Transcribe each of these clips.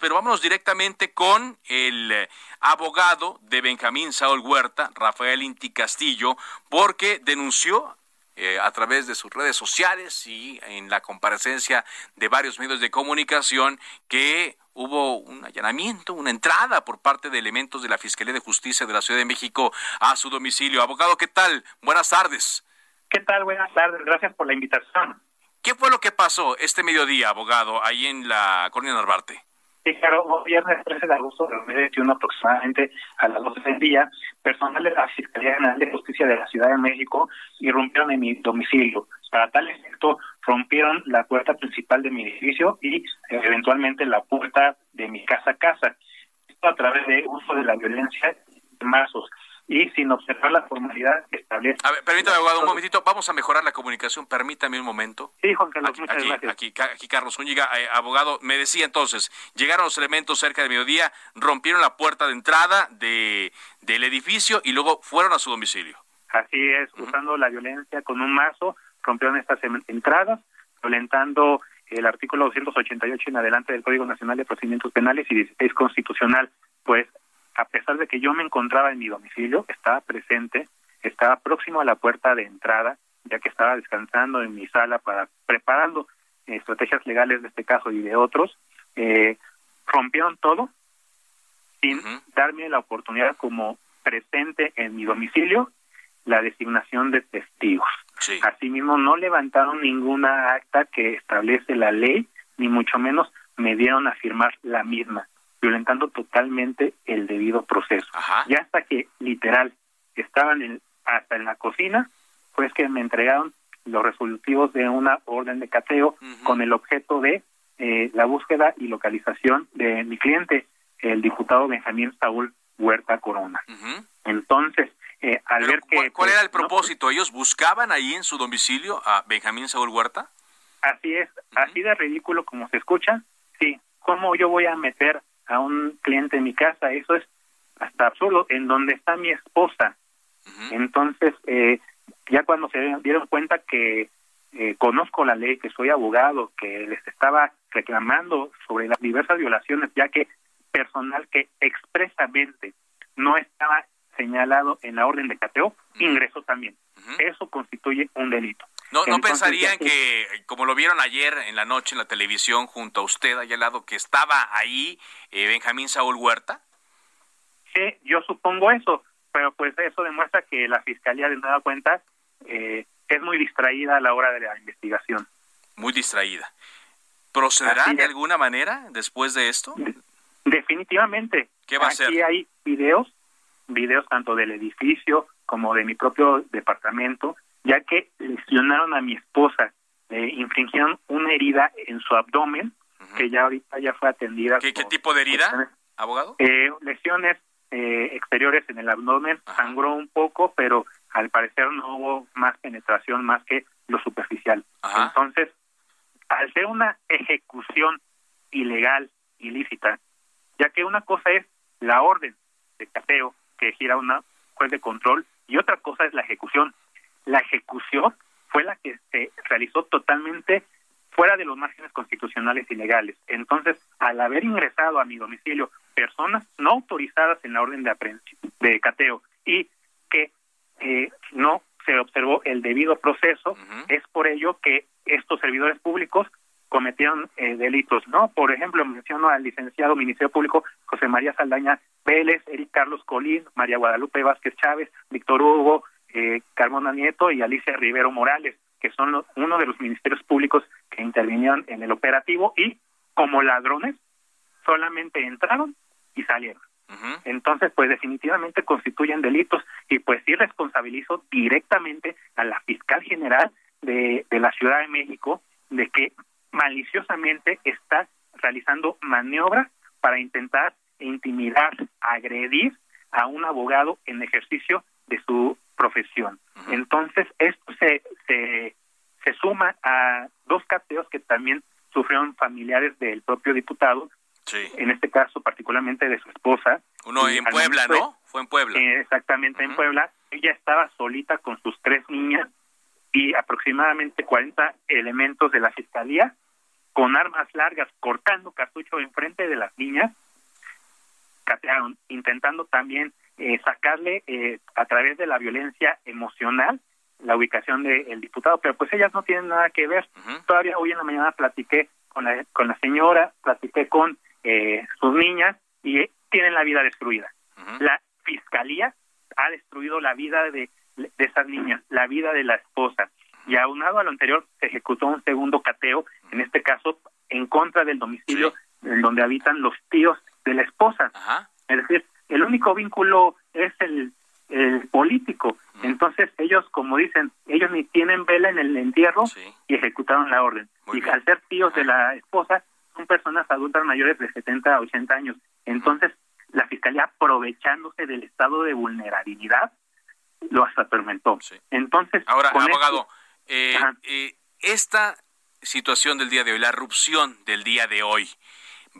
Pero vámonos directamente con el eh, abogado de Benjamín Saúl Huerta, Rafael Inti Castillo, porque denunció eh, a través de sus redes sociales y en la comparecencia de varios medios de comunicación que hubo un allanamiento, una entrada por parte de elementos de la Fiscalía de Justicia de la Ciudad de México a su domicilio. Abogado, ¿qué tal? Buenas tardes. ¿Qué tal? Buenas tardes. Gracias por la invitación. ¿Qué fue lo que pasó este mediodía, abogado, ahí en la Colonia Narvarte? Sí, viernes 13 de agosto de 2021, aproximadamente a las 12 del día, personal de la Fiscalía General de Justicia de la Ciudad de México irrumpieron en mi domicilio. Para tal efecto, rompieron la puerta principal de mi edificio y eventualmente la puerta de mi casa casa. Esto a través de uso de la violencia de mazos y sin observar la formalidad que establece. A ver, permítame, abogado, un momentito. Vamos a mejorar la comunicación. Permítame un momento. Sí, Juan Carlos, aquí, muchas aquí, gracias. Aquí, aquí Carlos Zúñiga, eh, abogado, me decía entonces, llegaron los elementos cerca de mediodía, rompieron la puerta de entrada de, del edificio y luego fueron a su domicilio. Así es, usando la violencia con un mazo, rompieron estas entradas, violentando el artículo 288 en adelante del Código Nacional de Procedimientos Penales y 16 constitucional. Pues, a pesar de que yo me encontraba en mi domicilio, estaba presente, estaba próximo a la puerta de entrada, ya que estaba descansando en mi sala para preparando eh, estrategias legales de este caso y de otros, eh, rompieron todo sin darme la oportunidad como presente en mi domicilio la designación de testigos. Sí. Asimismo, no levantaron ninguna acta que establece la ley, ni mucho menos me dieron a firmar la misma, violentando totalmente el debido proceso. Ajá. Ya hasta que, literal, estaban en- hasta en la cocina, pues que me entregaron los resolutivos de una orden de cateo con el objeto de eh, la búsqueda y localización de mi cliente, el diputado Benjamín Saúl Huerta Corona. Entonces, eh, al ver que... ¿cuál, pues, era el no, propósito? ¿Ellos buscaban ahí en su domicilio a Benjamín Saúl Huerta? Así es, así de ridículo como se escucha. Sí, ¿cómo yo voy a meter a un cliente en mi casa? Eso es hasta absurdo, en donde está mi esposa. Entonces, eh, ya cuando se dieron cuenta que eh, conozco la ley, que soy abogado, que les estaba reclamando sobre las diversas violaciones, ya que personal que expresamente no estaba señalado en la orden de cateo, ingresó también. Eso constituye un delito. ¿No, ¿No Entonces, pensarían que, como lo vieron ayer en la noche en la televisión junto a usted, allá al lado, que estaba ahí eh, Benjamín Saúl Huerta? Sí, yo supongo eso, pero pues eso demuestra que la fiscalía de nueva cuenta eh, es muy distraída a la hora de la investigación. Muy distraída. ¿Procederán Así de alguna manera después de esto? Definitivamente. ¿Qué va a Aquí hacer? hay videos, videos tanto del edificio como de mi propio departamento, ya que lesionaron a mi esposa, le infringieron una herida en su abdomen, que ya ahorita ya fue atendida. ¿Qué, tipo de herida, abogado? Eh, lesiones eh, exteriores en el abdomen, Ajá. sangró un poco, pero al parecer no hubo más penetración más que lo superficial. Ajá. Entonces, al ser una ejecución ilegal, ilícita, ya que una cosa es la orden de cateo que gira una juez de control y otra cosa es la ejecución. La ejecución fue la que se realizó totalmente fuera de los márgenes constitucionales y legales. Entonces, al haber ingresado a mi domicilio personas no autorizadas en la orden de de cateo y que eh, no se observó el debido proceso, es por ello que estos servidores públicos cometieron eh, delitos, ¿no? Por ejemplo, menciono al licenciado Ministerio Público José María Saldaña Vélez, Eric Carlos Colín, María Guadalupe Vázquez Chávez, Víctor Hugo, eh, Carmona Nieto y Alicia Rivero Morales, que son los- uno de los ministerios públicos que intervinieron en el operativo y como ladrones solamente entraron y salieron. Entonces, pues definitivamente constituyen delitos y pues sí responsabilizo directamente a la fiscal general de, de la Ciudad de México de que maliciosamente está realizando maniobras para intentar intimidar, agredir a un abogado en ejercicio de su profesión. Entonces, esto se, se, se suma a dos cateos que también sufrieron familiares del propio diputado, en este caso particularmente de su esposa. Uno en Puebla, ¿no? Fue en Puebla. Eh, exactamente, en Puebla. Ella estaba solita con sus tres niñas y aproximadamente 40 elementos de la fiscalía con armas largas cortando cartucho enfrente de las niñas, catearon, intentando también eh, sacarle eh, a través de la violencia emocional la ubicación del diputado, pero pues ellas no tienen nada que ver. Todavía hoy en la mañana platiqué con la, con la señora, platiqué con eh, sus niñas y tienen la vida destruida. La fiscalía ha destruido la vida de, de esas niñas, la vida de la esposa. Y aunado a lo anterior, se ejecutó un segundo cateo, en este caso en contra del domicilio en donde habitan los tíos de la esposa. Es decir, el único vínculo es el, político. Entonces ellos, como dicen, ellos ni tienen vela en el entierro y ejecutaron la orden. y al ser tíos de la esposa, son personas adultas mayores de 70 a 80 años. Entonces, la fiscalía, aprovechándose del estado de vulnerabilidad, lo atormentó. Entonces, ahora, abogado, eh, eh, esta situación del día de hoy, la erupción del día de hoy,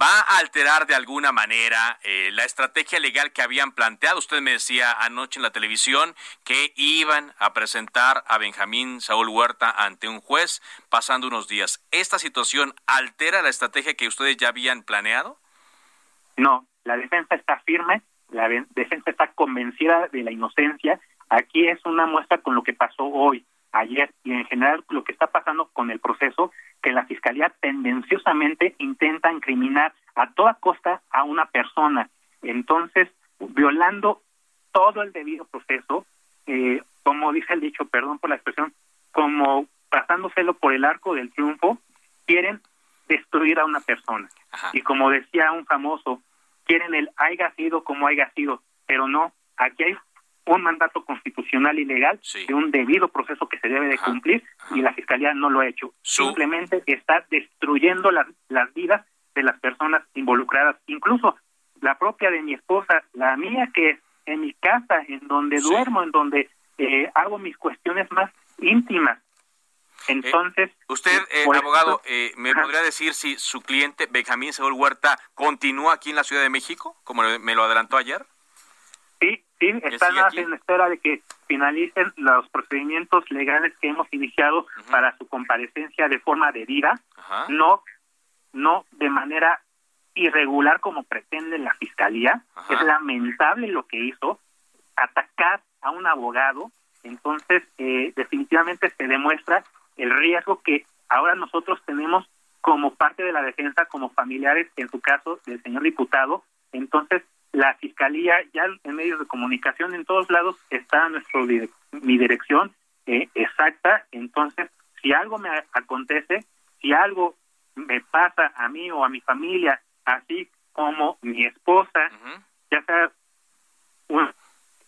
¿va a alterar de alguna manera eh, la estrategia legal que habían planteado? Usted me decía anoche en la televisión que iban a presentar a Benjamín Saúl Huerta ante un juez pasando unos días. ¿Esta situación altera la estrategia que ustedes ya habían planeado? No, la defensa está firme, la defensa está convencida de la inocencia. Aquí es una muestra con lo que pasó hoy ayer y en general lo que está pasando con el proceso, que la Fiscalía tendenciosamente intenta incriminar a toda costa a una persona. Entonces, violando todo el debido proceso, eh, como dice el dicho, perdón por la expresión, como pasándoselo por el arco del triunfo, quieren destruir a una persona. Y como decía un famoso, quieren el haya sido como haya sido, pero no, aquí hay un mandato constitucional y legal de un debido proceso que se debe de cumplir y la fiscalía no lo ha hecho. Simplemente está destruyendo las, las vidas de las personas involucradas, incluso la propia de mi esposa, la mía que es en mi casa, en donde duermo, en donde eh, hago mis cuestiones más íntimas. Entonces, eh, usted, eh, abogado, ¿me podría decir si su cliente Benjamín Saúl Huerta continúa aquí en la Ciudad de México, como me lo adelantó ayer? Sí, están en espera de que finalicen los procedimientos legales que hemos iniciado para su comparecencia de forma debida, no no de manera irregular como pretende la fiscalía. Es lamentable lo que hizo, atacar a un abogado. Entonces, eh, definitivamente se demuestra el riesgo que ahora nosotros tenemos como parte de la defensa, como familiares, en su caso del señor diputado. Entonces, la fiscalía ya en medios de comunicación en todos lados está nuestro mi dirección eh, exacta. Entonces si algo me acontece si algo me pasa a mí o a mi familia así como mi esposa ya sea un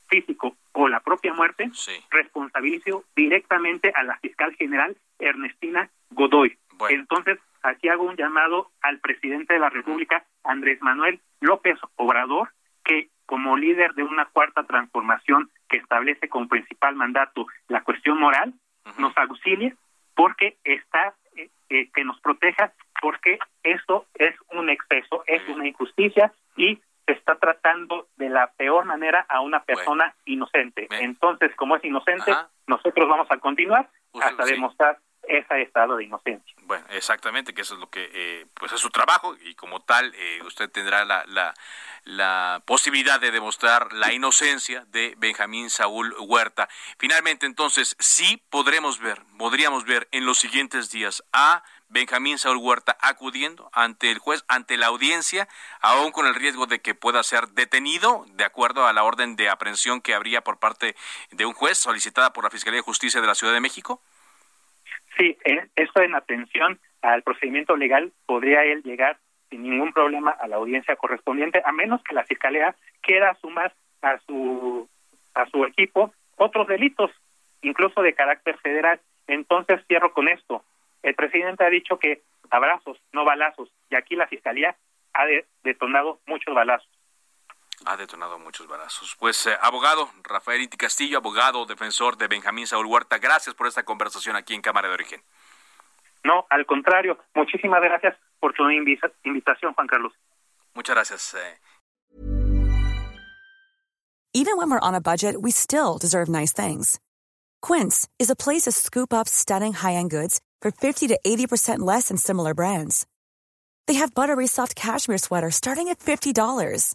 físico o la propia muerte responsabilizo directamente a la fiscal general Ernestina Godoy. Entonces aquí hago un llamado al presidente de la República, Andrés Manuel López Obrador, que como líder de una cuarta transformación que establece como principal mandato la cuestión moral, nos auxilie porque está, eh, eh, que nos proteja, porque esto es un exceso, es una injusticia y se está tratando de la peor manera a una persona inocente. Entonces, como es inocente, nosotros vamos a continuar hasta demostrar ese estado de inocencia. Bueno, exactamente, que eso es lo que, eh, pues es su trabajo y como tal, eh, usted tendrá la, la, la, posibilidad de demostrar la inocencia de Benjamín Saúl Huerta. Finalmente, entonces, sí podremos ver, podríamos ver en los siguientes días a Benjamín Saúl Huerta acudiendo ante el juez, ante la audiencia, aún con el riesgo de que pueda ser detenido, de acuerdo a la orden de aprehensión que habría por parte de un juez solicitada por la Fiscalía de Justicia de la Ciudad de México. Sí, eh, esto en atención al procedimiento legal podría él llegar sin ningún problema a la audiencia correspondiente, a menos que la fiscalía quiera sumar a su a su equipo otros delitos, incluso de carácter federal. Entonces cierro con esto. El presidente ha dicho que abrazos, no balazos. Y aquí la Fiscalía ha detonado muchos balazos. Ha detonado muchos balazos. Pues, eh, abogado Rafael Inti Castillo, abogado, defensor de Benjamín Saúl Huerta, gracias por esta conversación aquí en Cámara de Origen. No, al contrario, muchísimas gracias por tu invitación, Juan Carlos. Muchas gracias. Eh. Even when we're on a budget, we still deserve nice things. Quince is a place to scoop up stunning high-end goods for 50 to 80% less than similar brands. They have buttery soft cashmere sweaters starting at $50,